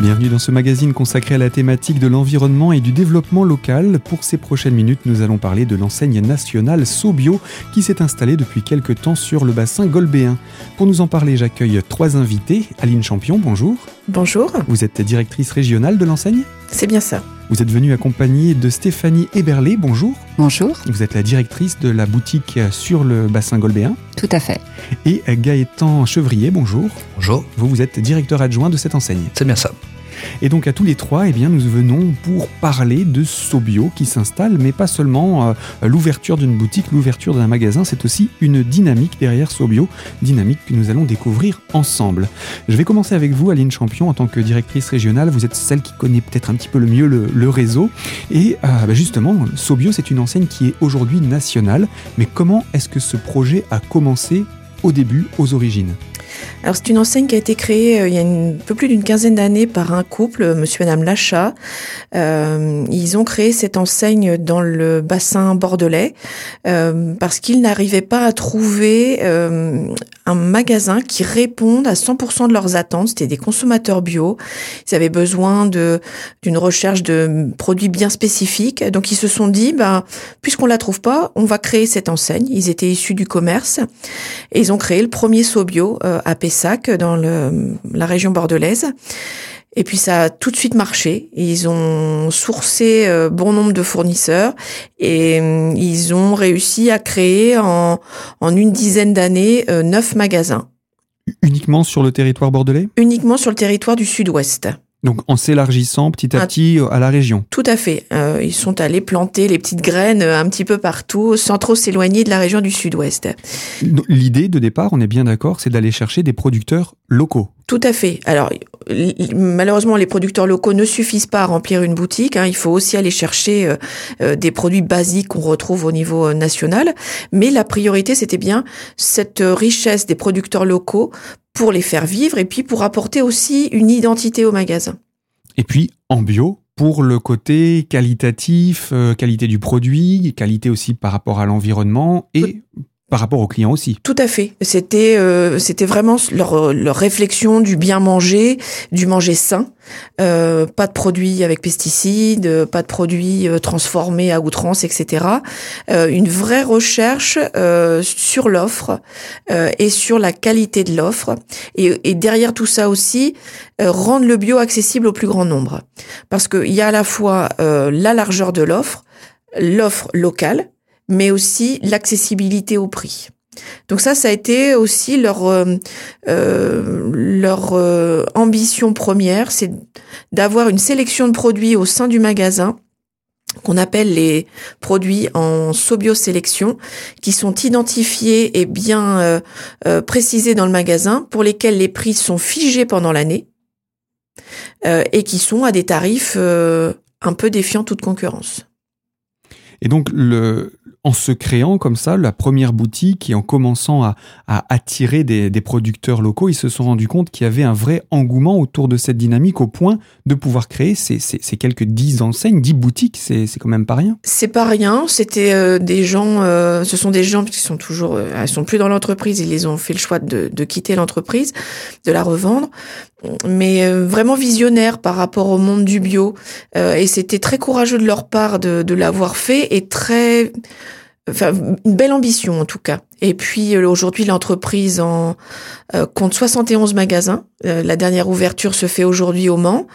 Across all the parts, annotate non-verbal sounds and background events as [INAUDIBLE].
Bienvenue dans ce magazine consacré à la thématique de l'environnement et du développement local. Pour ces prochaines minutes, nous allons parler de l'enseigne nationale Sobio qui s'est installée depuis quelques temps sur le bassin golbéen. Pour nous en parler, j'accueille trois invités. Aline Champion, bonjour. Bonjour. Vous êtes directrice régionale de l'enseigne? C'est bien ça. Vous êtes venue accompagnée de Stéphanie Eberlé, bonjour. Bonjour. Vous êtes la directrice de la boutique sur le bassin golbéen. Tout à fait. Et Gaëtan Chevrier, bonjour. Bonjour. Vous, vous êtes directeur adjoint de cette enseigne. C'est bien ça. Et donc à tous les trois, eh bien, nous venons pour parler de Sobio qui s'installe, mais pas seulement euh, l'ouverture d'une boutique, l'ouverture d'un magasin, c'est aussi une dynamique derrière Sobio, dynamique que nous allons découvrir ensemble. Je vais commencer avec vous, Aline Champion, en tant que directrice régionale. Vous êtes celle qui connaît peut-être un petit peu le mieux le, réseau. Et euh, bah justement, Sobio, c'est une enseigne qui est aujourd'hui nationale. Mais comment est-ce que ce projet a commencé au début, aux origines? Alors c'est une enseigne qui a été créée euh, il y a un peu plus d'une quinzaine d'années par un couple, euh, monsieur et madame Lachat. Euh, ils ont créé cette enseigne dans le bassin bordelais parce qu'ils n'arrivaient pas à trouver un magasin qui réponde à 100% de leurs attentes. C'était des consommateurs bio. Ils avaient besoin d'une recherche de produits bien spécifiques. Donc ils se sont dit, bah, puisqu'on la trouve pas, on va créer cette enseigne. Ils étaient issus du commerce et ils ont créé le premier Sobio euh, à Pessac, dans la région bordelaise. Et puis ça a tout de suite marché. Ils ont sourcé euh, bon nombre de fournisseurs et euh, ils ont réussi à créer en, en une dizaine d'années euh, neuf magasins. Uniquement sur le territoire bordelais? Uniquement sur le territoire du sud-ouest. Donc en s'élargissant petit à petit à la région. Tout à fait. Euh, ils sont allés planter les petites graines un petit peu partout, sans trop s'éloigner de la région du sud-ouest. L'idée de départ, on est bien d'accord, c'est d'aller chercher des producteurs locaux. Tout à fait. Alors malheureusement, les producteurs locaux ne suffisent pas à remplir une boutique. Hein. Il faut aussi aller chercher euh, euh, des produits basiques qu'on retrouve au niveau euh, national. Mais la priorité, c'était bien cette richesse des producteurs locaux pour les faire vivre et puis pour apporter aussi une identité au magasin. Et puis en bio pour le côté qualitatif, euh, qualité du produit, qualité aussi par rapport à l'environnement et par rapport aux clients aussi. Tout à fait. C'était euh, c'était vraiment leur, leur réflexion du bien manger, du manger sain. Euh, pas de produits avec pesticides, pas de produits euh, transformés à outrance, etc. Euh, une vraie recherche euh, sur l'offre euh, et sur la qualité de l'offre. Et, et, derrière tout ça aussi, rendre le bio accessible au plus grand nombre. Parce qu'il y a à la fois la largeur de l'offre, l'offre locale, mais aussi l'accessibilité au prix. Donc ça, ça a été aussi leur euh, euh, leur euh, ambition première, c'est d'avoir une sélection de produits au sein du magasin qu'on appelle les produits en Sobio sélection, qui sont identifiés et bien euh, euh, précisés dans le magasin, pour lesquels les prix sont figés pendant l'année euh, et qui sont à des tarifs un peu défiant toute concurrence. Et donc, le, en se créant comme ça, la première boutique et en commençant à, à attirer des, des, producteurs locaux, ils se sont rendus compte qu'il y avait un vrai engouement autour de cette dynamique au point de pouvoir créer ces, ces, ces quelques dix enseignes, dix boutiques. C'est quand même pas rien. C'est pas rien. C'était euh, des gens, euh, ce sont des gens qui sont toujours, euh, sont plus dans l'entreprise. Ils ont fait le choix de, de quitter l'entreprise, de la revendre mais euh, vraiment visionnaire par rapport au monde du bio. Euh, et c'était très courageux de leur part de, de l'avoir fait et très, une belle ambition en tout cas. Et puis euh, aujourd'hui, l'entreprise en euh, compte 71 magasins. Euh, la dernière ouverture se fait aujourd'hui au Mans,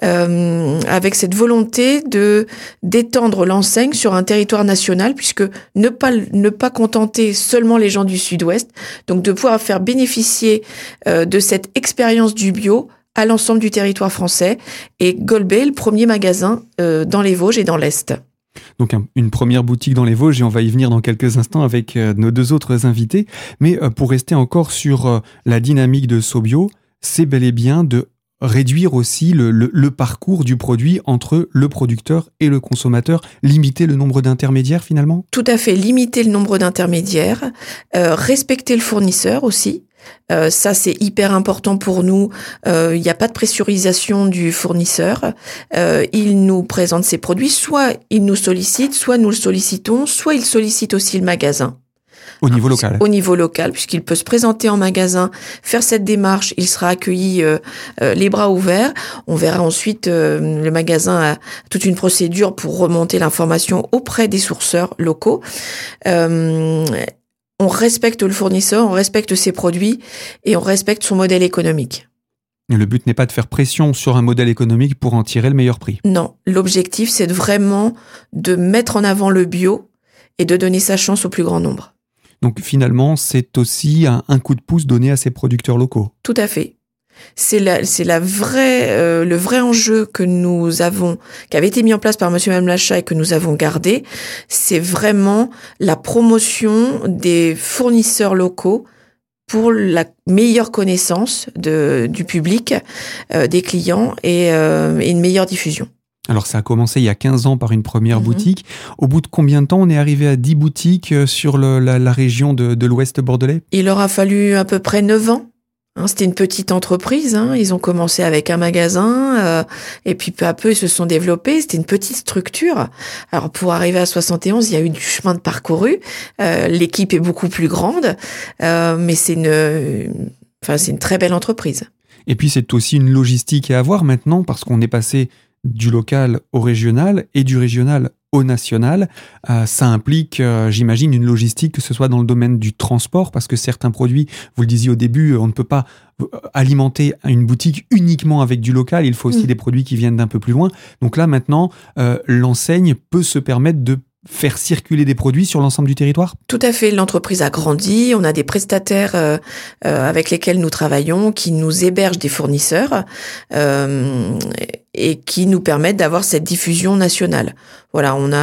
avec cette volonté de d'étendre l'enseigne sur un territoire national, puisque ne pas ne pas contenter seulement les gens du Sud-Ouest, donc de pouvoir faire bénéficier de cette expérience du bio à l'ensemble du territoire français. Et Golbet, le premier magasin dans les Vosges et dans l'Est. Donc un, une première boutique dans les Vosges et on va y venir dans quelques instants avec euh, nos deux autres invités. Mais euh, pour rester encore sur euh, la dynamique de Sobio, c'est bel et bien de réduire aussi le, le, parcours du produit entre le producteur et le consommateur, limiter le nombre d'intermédiaires finalement? Tout à fait, limiter le nombre d'intermédiaires, euh, respecter le fournisseur aussi. Euh, ça, c'est hyper important pour nous. Euh, il n'y a pas de pressurisation du fournisseur. Euh, il nous présente ses produits, soit il nous sollicite, soit nous le sollicitons, soit il sollicite aussi le magasin. Au niveau local. Au niveau local, puisqu'il peut se présenter en magasin, faire cette démarche, il sera accueilli euh, euh, les bras ouverts. On verra ensuite le magasin a toute une procédure pour remonter l'information auprès des sourceurs locaux. on respecte le fournisseur, on respecte ses produits et on respecte son modèle économique. Le but n'est pas de faire pression sur un modèle économique pour en tirer le meilleur prix. Non, l'objectif c'est vraiment de mettre en avant le bio et de donner sa chance au plus grand nombre. Donc finalement, c'est aussi un, coup de pouce donné à ces producteurs locaux. Tout à fait. C'est la, c'est la vraie, euh, le vrai enjeu que nous avons, qui avait été mis en place par Monsieur et Madame Lachat et que nous avons gardé. C'est vraiment la promotion des fournisseurs locaux pour la meilleure connaissance de, du public, euh, des clients euh, et, une meilleure diffusion. Alors ça a commencé il y a 15 ans par une première mhm. boutique. Au bout de combien de temps on est arrivé à 10 boutiques euh, sur la, région de, de l'Ouest bordelais? Il aura fallu à peu près 9 ans Hein, c'était une petite entreprise. Hein. Ils ont commencé avec un magasin euh, et puis peu à peu ils se sont développés. C'était une petite structure. Alors pour arriver à 71, il y a eu du chemin de parcouru. Euh, l'équipe est beaucoup plus grande, euh, mais c'est une, enfin c'est une très belle entreprise. Et puis c'est aussi une logistique à avoir maintenant parce qu'on est passé du local au régional et du régional au national. Euh, ça implique, euh, j'imagine, une logistique, que ce soit dans le domaine du transport, parce que certains produits, vous le disiez au début, on ne peut pas euh, alimenter une boutique uniquement avec du local, il faut aussi mm. des produits qui viennent d'un peu plus loin. Donc là, maintenant, l'enseigne peut se permettre de faire circuler des produits sur l'ensemble du territoire? Tout à fait. L'entreprise a grandi. On a des prestataires euh, euh, avec lesquels nous travaillons qui nous hébergent des fournisseurs euh, et qui nous permettent d'avoir cette diffusion nationale. Voilà, on a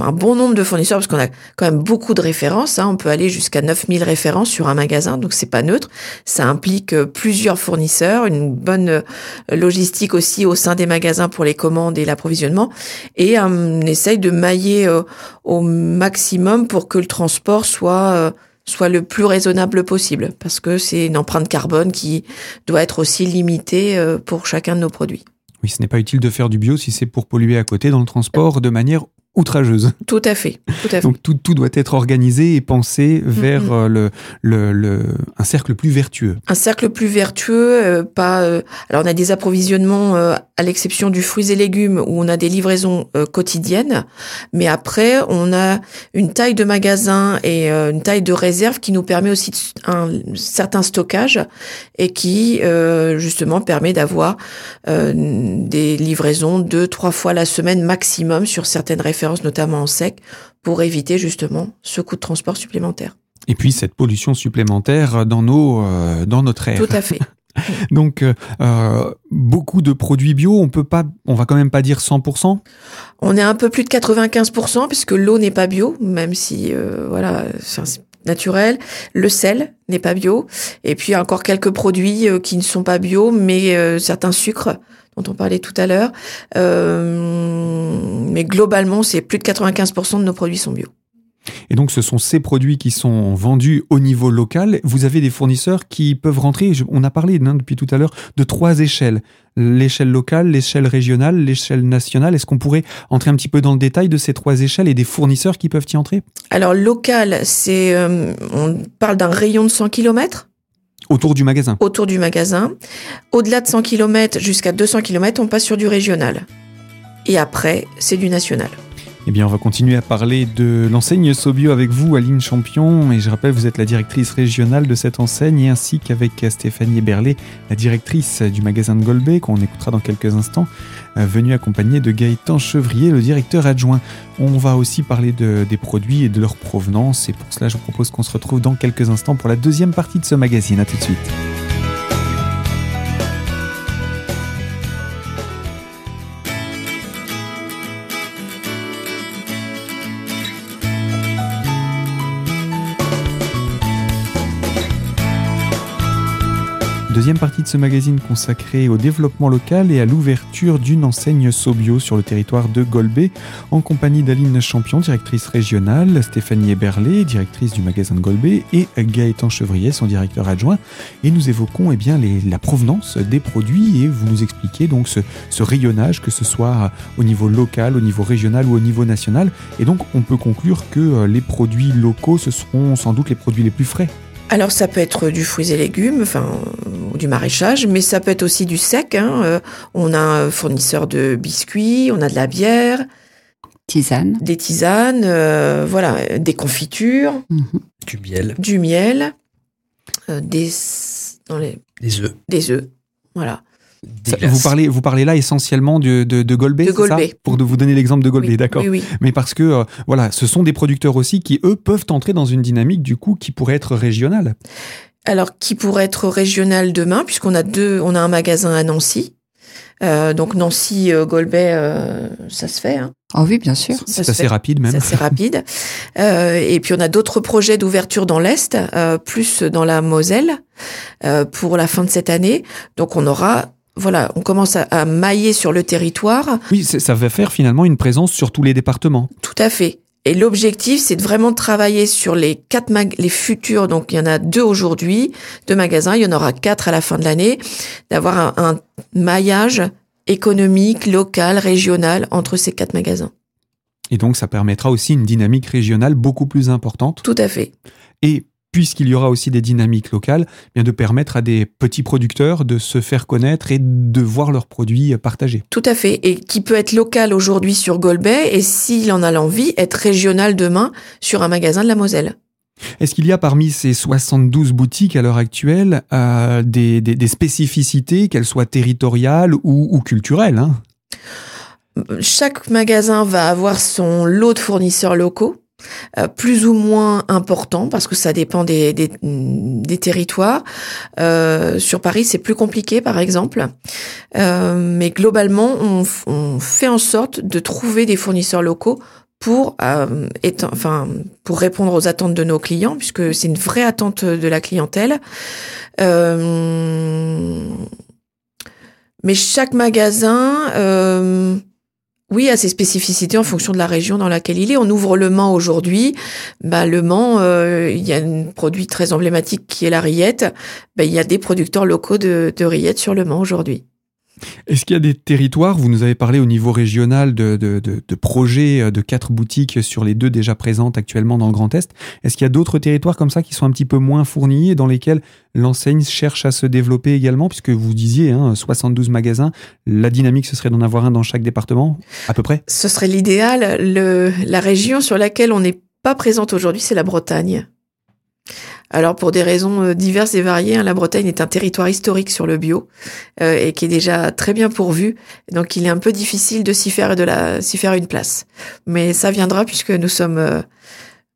un bon nombre de fournisseurs parce qu'on a quand même beaucoup de références. Hein. On peut aller jusqu'à 9000 références sur un magasin, donc c'est pas neutre. Ça implique plusieurs fournisseurs, une bonne logistique aussi au sein des magasins pour les commandes et l'approvisionnement. Et on essaye de mailler au maximum pour que le transport soit euh, soit le plus raisonnable possible parce que c'est une empreinte carbone qui doit être aussi limitée euh, pour chacun de nos produits. Oui, ce n'est pas utile de faire du bio si c'est pour polluer à côté dans le transport de manière outrageuse. Tout à fait. Tout à fait. Donc tout, tout, doit être organisé et pensé vers euh, le, le, le, un cercle plus vertueux. Un cercle plus vertueux, euh, pas. Euh, alors on a des approvisionnements à l'exception du fruits et légumes où on a des livraisons quotidiennes, mais après on a une taille de magasin et une taille de réserve qui nous permet aussi un certain stockage et qui justement permet d'avoir des livraisons deux trois fois la semaine maximum sur certaines références notamment en sec, pour éviter justement ce coût de transport supplémentaire. Et puis cette pollution supplémentaire dans, nos, euh, dans notre air. Tout à fait. [LAUGHS] Donc euh, euh, beaucoup de produits bio, on peut pas, on va quand même pas dire 100%. On est un peu plus de 95% puisque l'eau n'est pas bio, même si voilà c'est naturel. Le sel n'est pas bio, et puis encore quelques produits qui ne sont pas bio, mais certains sucres dont on parlait tout à l'heure. Euh, mais globalement, c'est plus de 95% de nos produits sont bio. Et donc, ce sont ces produits qui sont vendus au niveau local. Vous avez des fournisseurs qui peuvent rentrer, on a parlé hein, depuis tout à l'heure, de trois échelles. L'échelle locale, l'échelle régionale, l'échelle nationale. Est-ce qu'on pourrait entrer un petit peu dans le détail de ces trois échelles et des fournisseurs qui peuvent y entrer? Alors, local, c'est, euh, on parle d'un rayon de 100 km Autour du magasin Autour du magasin. Au-delà de 100 km jusqu'à 200 km, on passe sur du régional. Et après, c'est du national. Eh bien, on va continuer à parler de l'enseigne Sobio avec vous, Aline Champion. Et je rappelle, vous êtes la directrice régionale de cette enseigne, ainsi qu'avec Stéphanie Berlet, la directrice du magasin de Golbet, qu'on écoutera dans quelques instants, euh, venue accompagnée de Gaëtan Chevrier, le directeur adjoint. On va aussi parler de, des produits et de leur provenance. Et pour cela, je vous propose qu'on se retrouve dans quelques instants pour la deuxième partie de ce magazine. À tout de suite. Deuxième partie de ce magazine consacrée au développement local et à l'ouverture d'une enseigne Sobio sur le territoire de Golbet, en compagnie d'Aline Champion, directrice régionale, Stéphanie Eberlé, directrice du magasin de Golbet, et Gaëtan Chevrier, son directeur adjoint. Et nous évoquons eh la provenance des produits et vous nous expliquez donc ce, ce rayonnage, que ce soit au niveau local, au niveau régional ou au niveau national. Et donc on peut conclure que euh, les produits locaux, ce seront sans doute les produits les plus frais. Alors ça peut être du fruits et légumes, enfin ou du maraîchage, mais ça peut être aussi du sec. Hein. Euh, on a un fournisseur de biscuits, on a de la bière, tisane, des tisanes, euh, voilà, des confitures, mmh. du miel, du miel, euh, des dans les des œufs, des œufs, voilà. Vous parlez, vous parlez là essentiellement de, de, de Golbet, de pour vous donner l'exemple de Golbet, oui, d'accord. Oui, oui. Mais parce que euh, voilà, ce sont des producteurs aussi qui eux peuvent entrer dans une dynamique du coup qui pourrait être régionale. Alors qui pourrait être régionale demain, puisqu'on a deux, on a un magasin à Nancy. Euh, donc Nancy, euh, Golbet, euh, ça se fait. Hein. Oh oui, bien sûr. C'est assez rapide même. C'est assez rapide. Euh, et puis on a d'autres projets d'ouverture dans l'Est, euh, plus dans la Moselle, pour la fin de cette année. Donc on aura voilà, on commence à, à, mailler sur le territoire. Oui, ça va faire finalement une présence sur tous les départements. Tout à fait. Et l'objectif, c'est de vraiment travailler sur les quatre les futurs. Donc, il y en a deux aujourd'hui, deux magasins. Il y en aura quatre à la fin de l'année. D'avoir un, un, maillage économique, local, régional entre ces quatre magasins. Et donc, ça permettra aussi une dynamique régionale beaucoup plus importante. Tout à fait. Et puisqu'il y aura aussi des dynamiques locales, bien de permettre à des petits producteurs de se faire connaître et de voir leurs produits partagés. Tout à fait, et qui peut être local aujourd'hui sur Golbet et s'il en a l'envie, être régional demain sur un magasin de la Moselle. Est-ce qu'il y a parmi ces 72 boutiques à l'heure actuelle euh, des, des, des, spécificités, qu'elles soient territoriales ou, ou culturelles hein? Chaque magasin va avoir son lot de fournisseurs locaux. Euh, plus ou moins important parce que ça dépend des, territoires. Euh, sur Paris, c'est plus compliqué, par exemple. Euh, mais globalement, on, fait en sorte de trouver des fournisseurs locaux pour, enfin, pour répondre aux attentes de nos clients, puisque c'est une vraie attente de la clientèle. Mais chaque magasin oui, à ses spécificités en fonction de la région dans laquelle il est. On ouvre le Mans aujourd'hui. Bah, le Mans, euh, il y a un produit très emblématique qui est la rillette. Bah, il y a des producteurs locaux de, de rillettes sur le Mans aujourd'hui. Est-ce qu'il y a des territoires, vous nous avez parlé au niveau régional de, de, projets de quatre boutiques sur les deux déjà présentes actuellement dans le Grand Est, est-ce qu'il y a d'autres territoires comme ça qui sont un petit peu moins fournis et dans lesquels l'enseigne cherche à se développer également, puisque vous disiez hein, 72 magasins, la dynamique ce serait d'en avoir un dans chaque département, à peu près? Ce serait l'idéal. La région sur laquelle on n'est pas présente aujourd'hui, c'est la Bretagne. Alors pour des raisons diverses et variées, hein, la Bretagne est un territoire historique sur le bio euh, et qui est déjà très bien pourvu. Donc il est un peu difficile de s'y faire de la s'y faire une place. Mais ça viendra puisque nous sommes euh,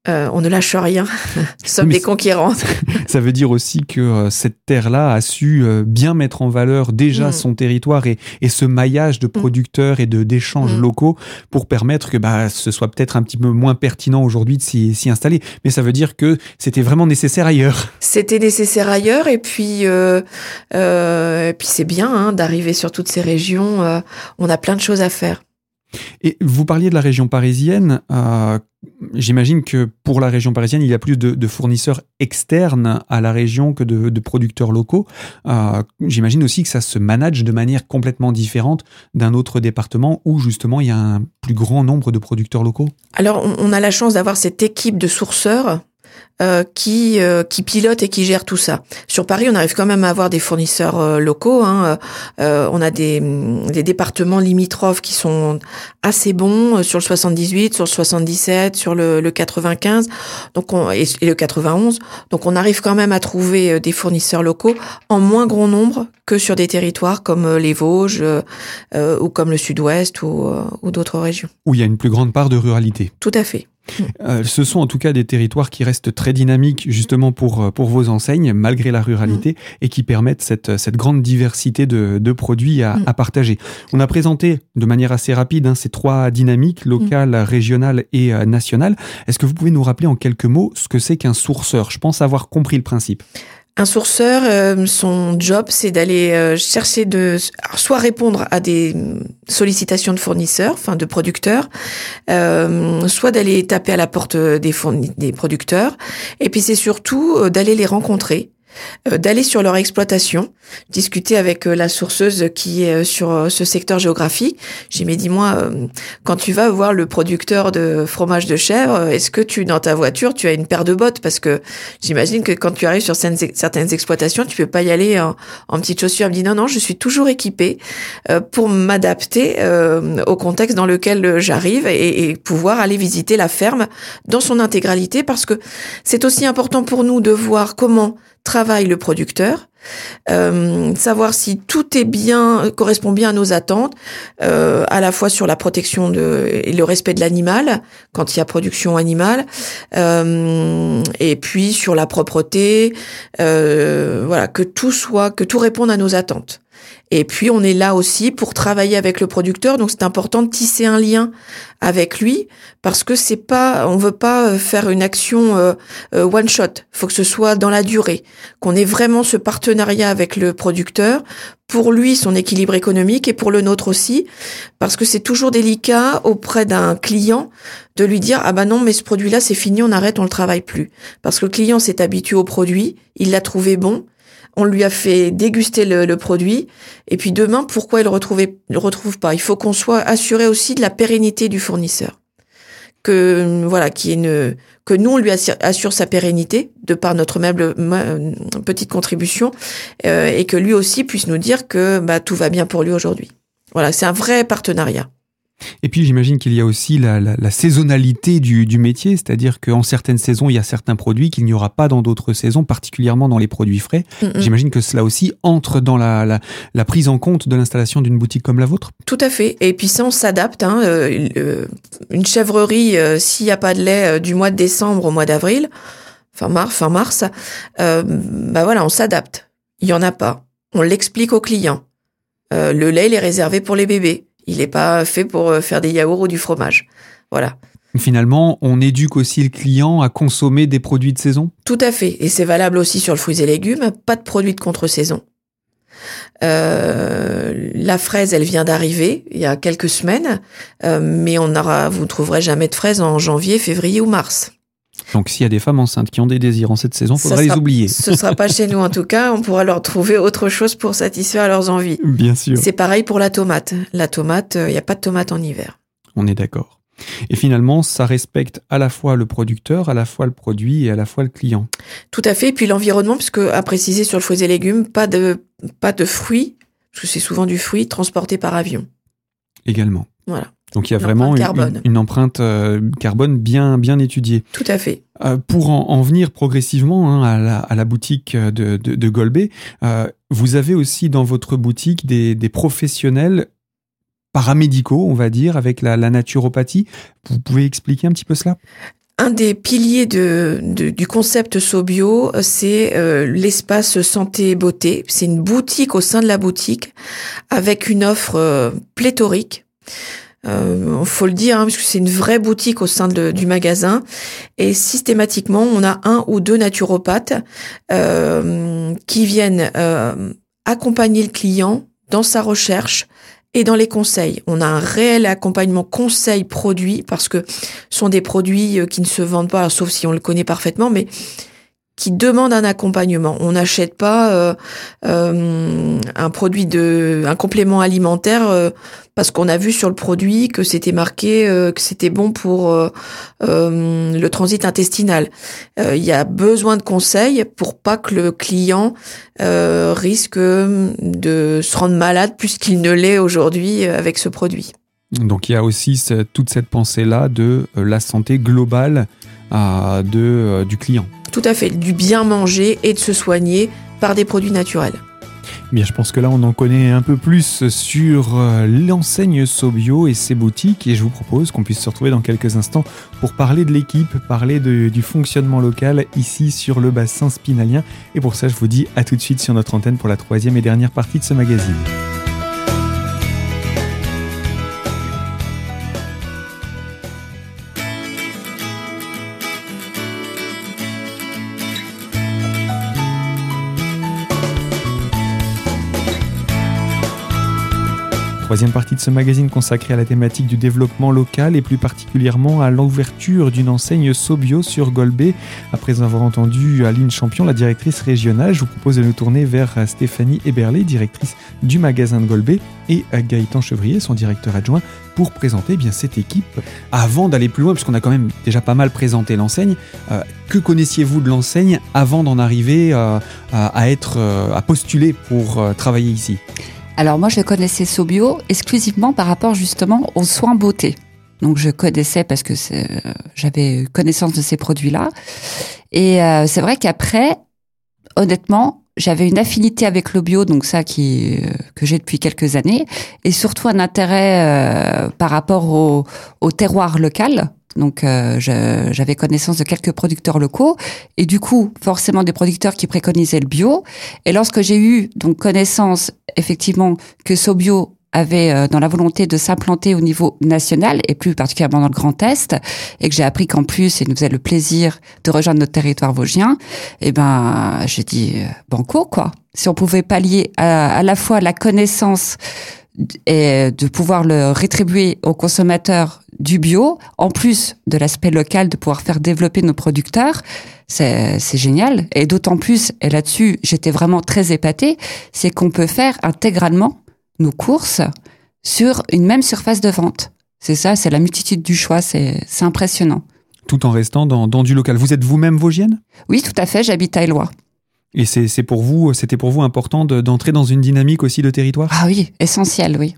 euh, on ne lâche rien, [LAUGHS] nous sommes Mais des conquérants. [LAUGHS] Ça veut dire aussi que euh, cette terre-là a su euh, bien mettre en valeur déjà Mm. son territoire et, et ce maillage de producteurs et de d'échanges Mm. locaux pour permettre que bah, ce soit peut-être un petit peu moins pertinent aujourd'hui de s'y installer. Mais ça veut dire que c'était vraiment nécessaire ailleurs. [LAUGHS] C'était nécessaire ailleurs et puis euh, euh, et puis c'est bien hein, d'arriver sur toutes ces régions. on a plein de choses à faire. Et vous parliez de la région parisienne. euh, J'imagine que pour la région parisienne, il y a plus de, fournisseurs externes à la région que de, producteurs locaux. Euh, J'imagine aussi que ça se manage de manière complètement différente d'un autre département où justement il y a un plus grand nombre de producteurs locaux. Alors on a la chance d'avoir cette équipe de sourceurs euh, qui euh, qui pilote et qui gère tout ça. Sur Paris, on arrive quand même à avoir des fournisseurs euh, locaux. Hein. Euh, on a des, des départements limitrophes qui sont assez bons euh, sur le 78, sur le 77, sur le, le 95, donc on, et, et le 91. Donc on arrive quand même à trouver euh, des fournisseurs locaux en moins grand nombre que sur des territoires comme euh, les Vosges euh, euh, ou comme le Sud-Ouest ou, euh, ou d'autres régions. Où il y a une plus grande part de ruralité. Tout à fait. Euh, ce sont en tout cas des territoires qui restent très dynamiques justement pour, euh, pour vos enseignes, malgré la ruralité, et qui permettent cette, cette grande diversité de, de produits à, Mm. à partager. On a présenté de manière assez rapide hein, ces trois dynamiques, locale, régionale et euh, nationale. Est-ce que vous pouvez nous rappeler en quelques mots ce que c'est qu'un sourceur? Je pense avoir compris le principe. Un sourceur, euh, son job, c'est d'aller euh, chercher de, soit répondre à des sollicitations de fournisseurs, enfin de producteurs, euh, soit d'aller taper à la porte des, des producteurs, et puis c'est surtout d'aller les rencontrer, d'aller sur leur exploitation, discuter avec euh, la sourceuse qui est euh, sur euh, ce secteur géographique. J'ai mais dis-moi, euh, quand tu vas voir le producteur de fromage de chèvre, euh, est-ce que tu dans ta voiture tu as une paire de bottes? Parce que j'imagine que quand tu arrives sur certaines, exploitations, tu peux pas y aller en, en petites chaussures. Elle me dit non non, je suis toujours équipée euh, pour m'adapter euh, au contexte dans lequel euh, j'arrive et pouvoir aller visiter la ferme dans son intégralité parce que c'est aussi important pour nous de voir comment travaille le producteur, euh, savoir si tout est bien, correspond bien à nos attentes, euh, à la fois sur la protection de, et le respect de l'animal, quand il y a production animale, euh, et puis sur la propreté, voilà, que tout soit, que tout réponde à nos attentes. Et puis on est là aussi pour travailler avec le producteur, donc c'est important de tisser un lien avec lui parce que c'est pas, on veut pas euh, faire une action euh, euh, one shot. Faut que ce soit dans la durée, qu'on ait vraiment ce partenariat avec le producteur pour lui son équilibre économique et pour le nôtre aussi, parce que c'est toujours délicat auprès d'un client de lui dire ah bah non mais ce produit-là c'est fini, on arrête, on le travaille plus, parce que le client s'est habitué au produit, il l'a trouvé bon on lui a fait déguster le, produit, et puis demain, pourquoi il le retrouve, le retrouve pas? Il faut qu'on soit assuré aussi de la pérennité du fournisseur, que voilà, qui une, que nous on lui assure, sa pérennité de par notre meuble petite contribution, euh, et que lui aussi puisse nous dire que bah, tout va bien pour lui aujourd'hui. Voilà, c'est un vrai partenariat. Et puis j'imagine qu'il y a aussi la, la, la saisonnalité du, du métier, c'est-à-dire qu'en certaines saisons, il y a certains produits qu'il n'y aura pas dans d'autres saisons, particulièrement dans les produits frais. Mm -hmm. J'imagine que cela aussi entre dans la, la, la prise en compte de l'installation d'une boutique comme la vôtre. Tout à fait. Et puis ça, on s'adapte. Hein. Euh, une chèvrerie, euh, s'il n'y a pas de lait euh, du mois de décembre au mois d'avril, fin mars, fin mars, euh, bah voilà, on s'adapte. Il y en a pas. On l'explique aux clients. Euh, le lait, il est réservé pour les bébés. Il n'est pas fait pour faire des yaourts ou du fromage. Voilà. Finalement, on éduque aussi le client à consommer des produits de saison? Tout à fait. Et c'est valable aussi sur le fruits et légumes. Pas de produits de contre-saison. Euh, la fraise, elle vient d'arriver il y a quelques semaines, euh, mais on aura, vous ne trouverez jamais de fraises en janvier, février ou mars. Donc s'il y a des femmes enceintes qui ont des désirs en cette saison, il faudra les oublier. Ce sera pas chez nous en tout cas, on pourra leur trouver autre chose pour satisfaire leurs envies. Bien sûr. C'est pareil pour la tomate. La tomate, il euh, n'y a pas de tomate en hiver. On est d'accord. Et finalement, ça respecte à la fois le producteur, à la fois le produit et à la fois le client. Tout à fait. Et puis l'environnement, puisque à préciser sur le fruits et légumes, pas de, pas de fruits, parce que c'est souvent du fruit transporté par avion. Également. Voilà. Donc il y a vraiment une, une, empreinte euh, carbone bien, bien étudiée. Tout à fait. Euh, pour en, en, venir progressivement hein, à, la, à, la, boutique de, de, de Golbet, euh, vous avez aussi dans votre boutique des, des professionnels paramédicaux, on va dire, avec la, la, naturopathie. Vous pouvez expliquer un petit peu cela? Un des piliers de, de, du concept Sobio, c'est euh, l'espace santé et beauté. C'est une boutique au sein de la boutique avec une offre euh, pléthorique. Euh, faut le dire, hein, parce que c'est une vraie boutique au sein de, du magasin. Et systématiquement, on a un ou deux naturopathes euh, qui viennent euh, accompagner le client dans sa recherche et dans les conseils. On a un réel accompagnement conseil produit parce que ce sont des produits euh, qui ne se vendent pas, sauf si on le connaît parfaitement, mais qui demandent un accompagnement. On n'achète pas euh, euh, un produit de, un complément alimentaire euh, parce qu'on a vu sur le produit que c'était marqué que c'était bon pour le transit intestinal. Il y a besoin de conseils pour pas que le client risque de se rendre malade plus qu'il ne l'est aujourd'hui avec ce produit. Donc il y a aussi toute cette pensée-là de la santé globale de, du client. Tout à fait, du bien manger et de se soigner par des produits naturels. Bien, je pense que là, on en connaît un peu plus sur l'enseigne Sobio et ses boutiques, et je vous propose qu'on puisse se retrouver dans quelques instants pour parler de l'équipe, parler du fonctionnement local ici sur le bassin spinalien. Et pour ça, je vous dis à tout de suite sur notre antenne pour la troisième et dernière partie de ce magazine. Troisième partie de ce magazine consacré à la thématique du développement local et plus particulièrement à l'ouverture d'une enseigne Sobio sur Golbet. Après avoir entendu Aline Champion, la directrice régionale, je vous propose de nous tourner vers Stéphanie Eberlé, directrice du magasin de Golbet, et Gaëtan Chevrier, son directeur adjoint, pour présenter eh bien cette équipe. Avant d'aller plus loin, puisqu'on a quand même déjà pas mal présenté l'enseigne, euh, que connaissiez-vous de l'enseigne avant d'en arriver euh, à être euh, à postuler pour travailler ici? Alors moi, je connaissais Sobio exclusivement par rapport justement aux soins beauté. Donc je connaissais parce que j'avais connaissance de ces produits-là. Et euh, c'est vrai qu'après, honnêtement, j'avais une affinité avec le bio, donc ça qui euh, que j'ai depuis quelques années, et surtout un intérêt euh, par rapport au, au terroir local. Donc euh, j'avais connaissance de quelques producteurs locaux et du coup forcément des producteurs qui préconisaient le bio. Et lorsque j'ai eu donc connaissance effectivement que Sobio avait euh, dans la volonté de s'implanter au niveau national et plus particulièrement dans le Grand Est et que j'ai appris qu'en plus il nous faisait le plaisir de rejoindre notre territoire vosgien, eh ben j'ai dit euh, banco quoi. Si on pouvait pallier à la fois la connaissance et de pouvoir le rétribuer aux consommateurs du bio, en plus de l'aspect local, de pouvoir faire développer nos producteurs, c'est génial. Et d'autant plus, et là-dessus, j'étais vraiment très épatée, c'est qu'on peut faire intégralement nos courses sur une même surface de vente. C'est ça, c'est la multitude du choix, c'est impressionnant. Tout en restant dans, dans du local. Vous êtes vous-même vosgienne? Oui, tout à fait, j'habite à. Et c'est pour vous, c'était pour vous important d'entrer dans une dynamique aussi de territoire? Ah oui, essentiel, oui.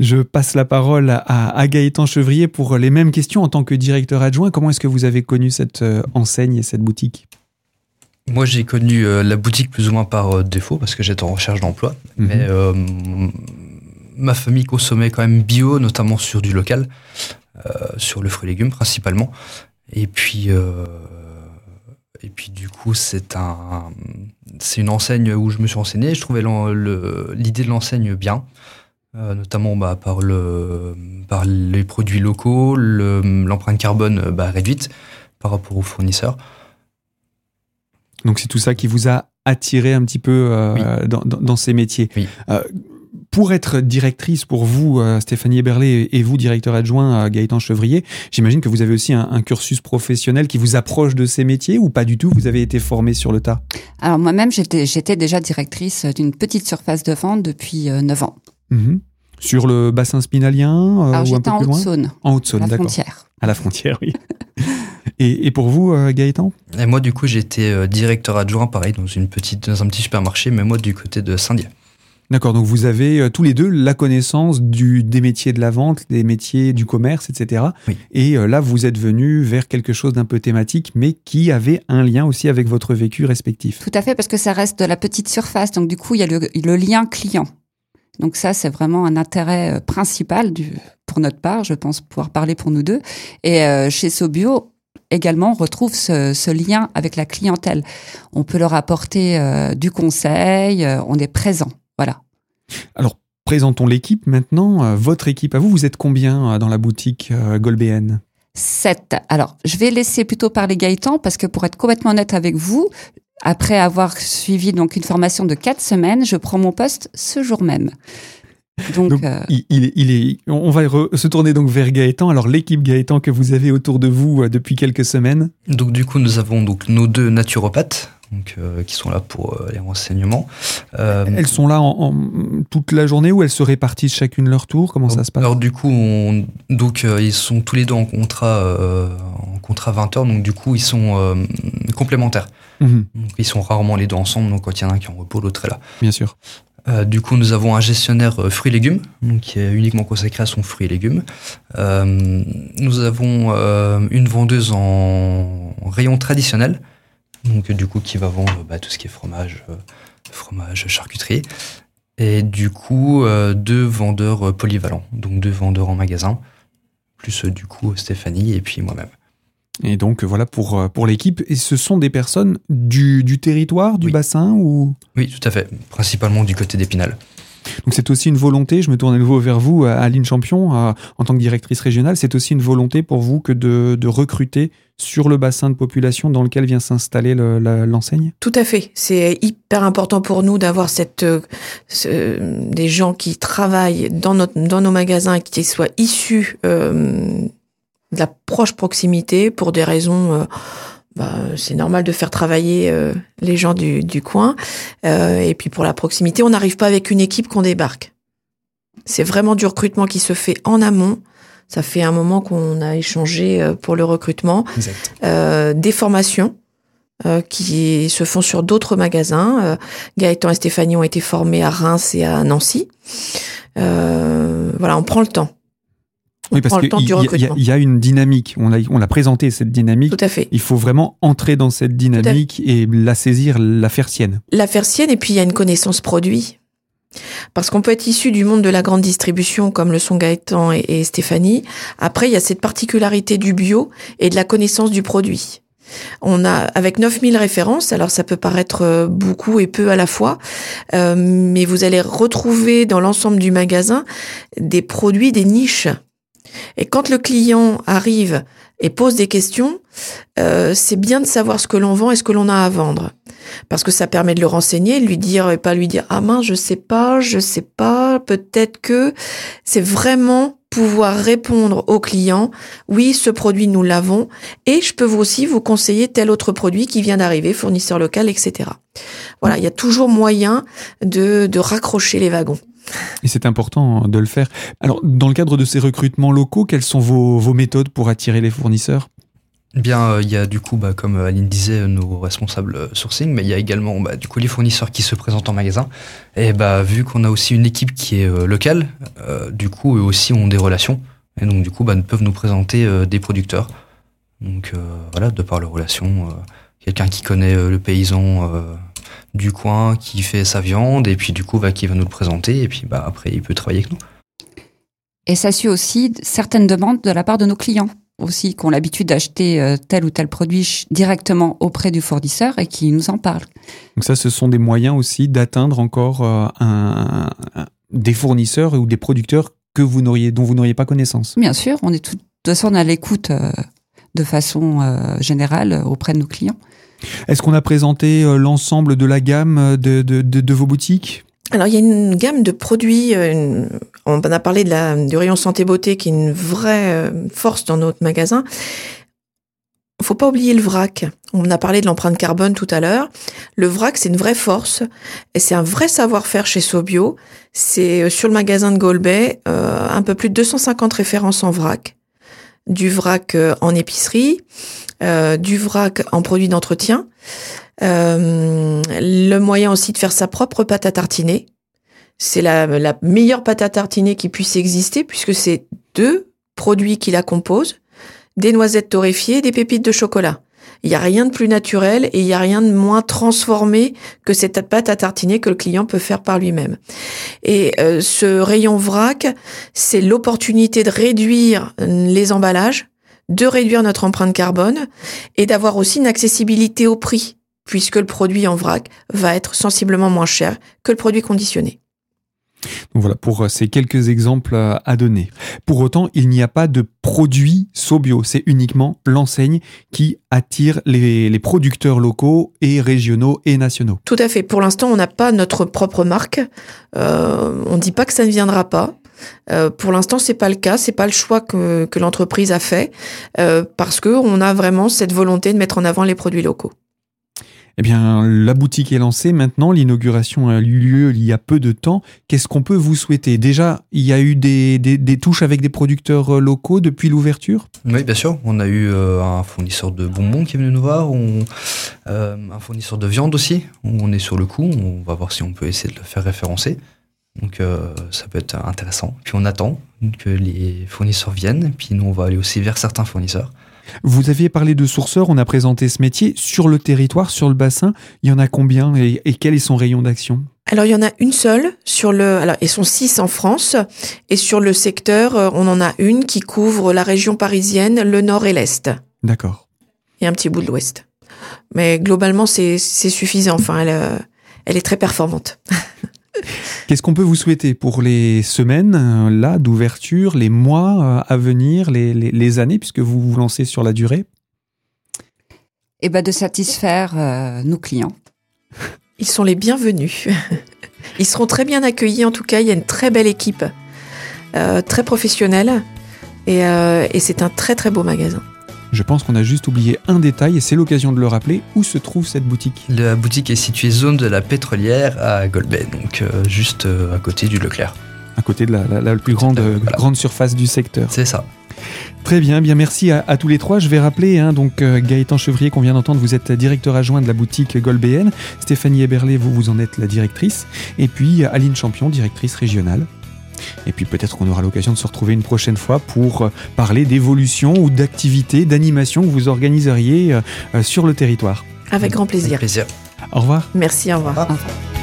Je passe la parole à, Gaëtan Chevrier pour les mêmes questions en tant que directeur adjoint. Comment est-ce que vous avez connu cette euh, enseigne et cette boutique? Moi, j'ai connu euh, la boutique plus ou moins par euh, défaut parce que j'étais en recherche d'emploi. Mhm. Mais ma famille consommait quand même bio, notamment sur du local, sur le fruit et légumes principalement. Et puis et puis du coup, c'est un, c'est une enseigne où je me suis renseigné. Je trouvais l'idée de l'enseigne bien, euh, notamment bah, par le, par les produits locaux, l'empreinte carbone bah, réduite par rapport aux fournisseurs. Donc c'est tout ça qui vous a attiré un petit peu euh, dans, dans, ces métiers. Oui. Euh, pour être directrice, pour vous, euh, Stéphanie Eberlé, et vous, directeur adjoint, Gaëtan Chevrier, j'imagine que vous avez aussi un, cursus professionnel qui vous approche de ces métiers ou pas du tout? Vous avez été formé sur le tas? Alors moi-même, j'étais déjà directrice d'une petite surface de vente depuis 9 euh, ans. Mhm. Sur le bassin spinalien euh, Alors j'étais en Haute-Saône. En Haute-Saône, d'accord. À la frontière. À la frontière, oui. [LAUGHS] et, et, pour vous, Gaëtan? Et moi, du coup, j'étais directeur adjoint, pareil, dans, une petite, dans un petit supermarché, mais moi, du côté de Saint-Dié. D'accord, donc vous avez euh, tous les deux la connaissance du, des métiers de la vente, des métiers du commerce, etc. Et euh, là, vous êtes venu vers quelque chose d'un peu thématique, mais qui avait un lien aussi avec votre vécu respectif. Tout à fait, parce que ça reste de la petite surface, donc du coup, il y a le, lien client. Donc ça, c'est vraiment un intérêt euh, principal du, pour notre part, je pense pouvoir parler pour nous deux. Et chez Sobio, également, on retrouve ce, ce, lien avec la clientèle. On peut leur apporter du conseil, on est présent. Voilà. Alors, présentons l'équipe maintenant. Euh, votre équipe à vous, vous êtes combien euh, dans la boutique euh, Golbéenne Sept. Alors, je vais laisser plutôt parler Gaëtan parce que pour être complètement honnête avec vous, après avoir suivi donc une formation de quatre semaines, je prends mon poste ce jour même. Donc, il, est, on va se tourner donc vers Gaëtan. Alors l'équipe Gaëtan que vous avez autour de vous depuis quelques semaines. Donc du coup nous avons donc nos deux naturopathes donc, euh, qui sont là pour euh, les renseignements. Euh, elles sont là en, toute la journée ou elles se répartissent chacune leur tour? Comment ça se passe? Alors du coup, on, donc ils sont tous les deux en contrat en contrat 20 heures, donc du coup ils sont complémentaires. Mhm. Donc, ils sont rarement les deux ensemble, donc quand il y en a un qui est en repos, l'autre est là. Bien sûr. Du coup, nous avons un gestionnaire fruits et légumes, qui est uniquement consacré à son fruits et légumes. nous avons une vendeuse en rayon traditionnel, donc du coup qui va vendre bah, tout ce qui est fromage, euh, fromage, charcuterie. Et du coup, euh, deux vendeurs euh, polyvalents, donc deux vendeurs en magasin, plus du coup Stéphanie et puis moi-même. Et donc voilà pour, pour l'équipe. Et ce sont des personnes du, du territoire, du bassin ou? Oui, tout à fait. Principalement du côté d'Épinal. Donc c'est aussi une volonté, je me tourne à nouveau vers vous, Aline Champion, en tant que directrice régionale, c'est aussi une volonté pour vous que de, recruter sur le bassin de population dans lequel vient s'installer l'enseigne? Tout à fait. C'est hyper important pour nous d'avoir cette des gens qui travaillent dans, notre, dans nos magasins et qui soient issus euh, de la proche proximité pour des raisons... Euh, bah, c'est normal de faire travailler euh, les gens du, du coin. Euh, et puis pour la proximité, on n'arrive pas avec une équipe qu'on débarque. C'est vraiment du recrutement qui se fait en amont. Ça fait un moment qu'on a échangé euh, pour le recrutement. Euh, des formations euh, qui se font sur d'autres magasins. Gaëtan et Stéphanie ont été formés à Reims et à Nancy. voilà, on prend le temps. Oui, parce qu'il y, y, a une dynamique. On l'a on a présenté cette dynamique. Tout à fait. Il faut vraiment entrer dans cette dynamique et la saisir, la faire sienne. La faire sienne, et puis il y a une connaissance produit. Parce qu'on peut être issu du monde de la grande distribution, comme le sont Gaëtan et, et Stéphanie. Après, il y a cette particularité du bio et de la connaissance du produit. On a avec 9000 références, alors ça peut paraître euh, beaucoup et peu à la fois, euh, mais vous allez retrouver dans l'ensemble du magasin des produits, des niches et quand le client arrive et pose des questions, euh, c'est bien de savoir ce que l'on vend et ce que l'on a à vendre. Parce que ça permet de le renseigner, lui dire et pas lui dire ah mince je sais pas, je sais pas, peut-être que c'est vraiment pouvoir répondre au client oui ce produit nous l'avons et je peux aussi vous conseiller tel autre produit qui vient d'arriver fournisseur local etc. Voilà il y a toujours moyen de, de raccrocher les wagons. Et c'est important de le faire. Alors, dans le cadre de ces recrutements locaux, quelles sont vos, méthodes pour attirer les fournisseurs? Eh Bien, euh, il y a du coup, bah, comme Aline disait, nos responsables euh, sourcing, mais il y a également bah, du coup les fournisseurs qui se présentent en magasin. Et bah, vu qu'on a aussi une équipe qui est euh, locale, du coup, eux aussi ont des relations. Et donc, du coup, bah, peuvent nous présenter des producteurs. Donc, voilà, de par leurs relations, quelqu'un qui connaît le paysan du coin qui fait sa viande et puis du coup va qui va nous le présenter et puis bah après il peut travailler avec nous. Et ça suit aussi certaines demandes de la part de nos clients aussi qui ont l'habitude d'acheter euh, tel ou tel produit directement auprès du fournisseur et qui nous en parlent. Donc ça, ce sont des moyens aussi d'atteindre encore euh, un, des fournisseurs ou des producteurs que vous n'auriez, dont vous n'auriez pas connaissance. Bien sûr, on est tout, de toute façon on à l'écoute euh, de façon générale auprès de nos clients. Est-ce qu'on a présenté euh, l'ensemble de la gamme euh, de, vos boutiques? Alors il y a une gamme de produits, euh, on a parlé de la, du rayon santé beauté qui est une vraie force dans notre magasin. Faut pas oublier le vrac. On a parlé de l'empreinte carbone tout à l'heure. Le vrac, c'est une vraie force et c'est un vrai savoir-faire chez Sobio. C'est sur le magasin de Golbet, un peu plus de 250 références en vrac, du vrac en épicerie, euh, du vrac en produit d'entretien. Euh, le moyen aussi de faire sa propre pâte à tartiner. C'est la, la meilleure pâte à tartiner qui puisse exister puisque c'est deux produits qui la composent, des noisettes torréfiées, des pépites de chocolat. Il n'y a rien de plus naturel et il n'y a rien de moins transformé que cette pâte à tartiner que le client peut faire par lui-même. Et euh, ce rayon vrac, c'est l'opportunité de réduire les emballages, de réduire notre empreinte carbone et d'avoir aussi une accessibilité au prix, puisque le produit en vrac va être sensiblement moins cher que le produit conditionné. Donc voilà pour euh, ces quelques exemples euh, à donner. Pour autant, il n'y a pas de produit Sobio, c'est uniquement l'enseigne qui attire les, producteurs locaux et régionaux et nationaux. Tout à fait. Pour l'instant, on n'a pas notre propre marque. Euh, on ne dit pas que ça ne viendra pas. Euh, pour l'instant, c'est pas le cas, c'est pas le choix que, que l'entreprise a fait euh, parce que on a vraiment cette volonté de mettre en avant les produits locaux. Eh bien, la boutique est lancée maintenant, l'inauguration a eu lieu il y a peu de temps. Qu'est-ce qu'on peut vous souhaiter? Déjà, il y a eu des, touches avec des producteurs euh, locaux depuis l'ouverture? Oui, bien sûr. On a eu un fournisseur de bonbons qui est venu nous voir, un fournisseur de viande aussi, on est sur le coup, on va voir si on peut essayer de le faire référencer. Donc euh, ça peut être intéressant. Puis on attend que les fournisseurs viennent, puis nous on va aller aussi vers certains fournisseurs. Vous aviez parlé de sourceurs, on a présenté ce métier. Sur le territoire, sur le bassin, il y en a combien et, quel est son rayon d'action? Alors il y en a une seule sur le alors ils sont six en France et sur le secteur euh, on en a une qui couvre la région parisienne, le nord et l'est. D'accord. Et un petit bout de l'ouest. Mais globalement c'est suffisant enfin elle, euh, elle est très performante. [LAUGHS] [LAUGHS] Qu'est-ce qu'on peut vous souhaiter pour les semaines euh, là d'ouverture, les mois euh, à venir, les, les, les, années, puisque vous vous lancez sur la durée? Eh ben de satisfaire euh, nos clients. Ils sont les bienvenus. [LAUGHS] Ils seront très bien accueillis. En tout cas, il y a une très belle équipe, euh, très professionnelle, et, euh, et c'est un très très beau magasin. Je pense qu'on a juste oublié un détail et c'est l'occasion de le rappeler. Où se trouve cette boutique? La boutique est située zone de la pétrolière à Golbet, donc euh, juste euh, à côté du Leclerc. À côté de la, la, la plus grande, Euh, voilà. grande surface du secteur. C'est ça. Très bien, bien merci à, à tous les trois. Je vais rappeler hein, donc euh, Gaëtan Chevrier qu'on vient d'entendre, vous êtes directeur adjoint de la boutique Golbéenne. Stéphanie Eberlé, vous vous en êtes la directrice. Et puis Aline Champion, directrice régionale. Et puis peut-être qu'on aura l'occasion de se retrouver une prochaine fois pour euh, parler d'évolution ou d'activités, d'animation que vous organiseriez euh, euh, sur le territoire. Avec grand Avec plaisir. Au revoir. Merci, au revoir. Au revoir. Enfin,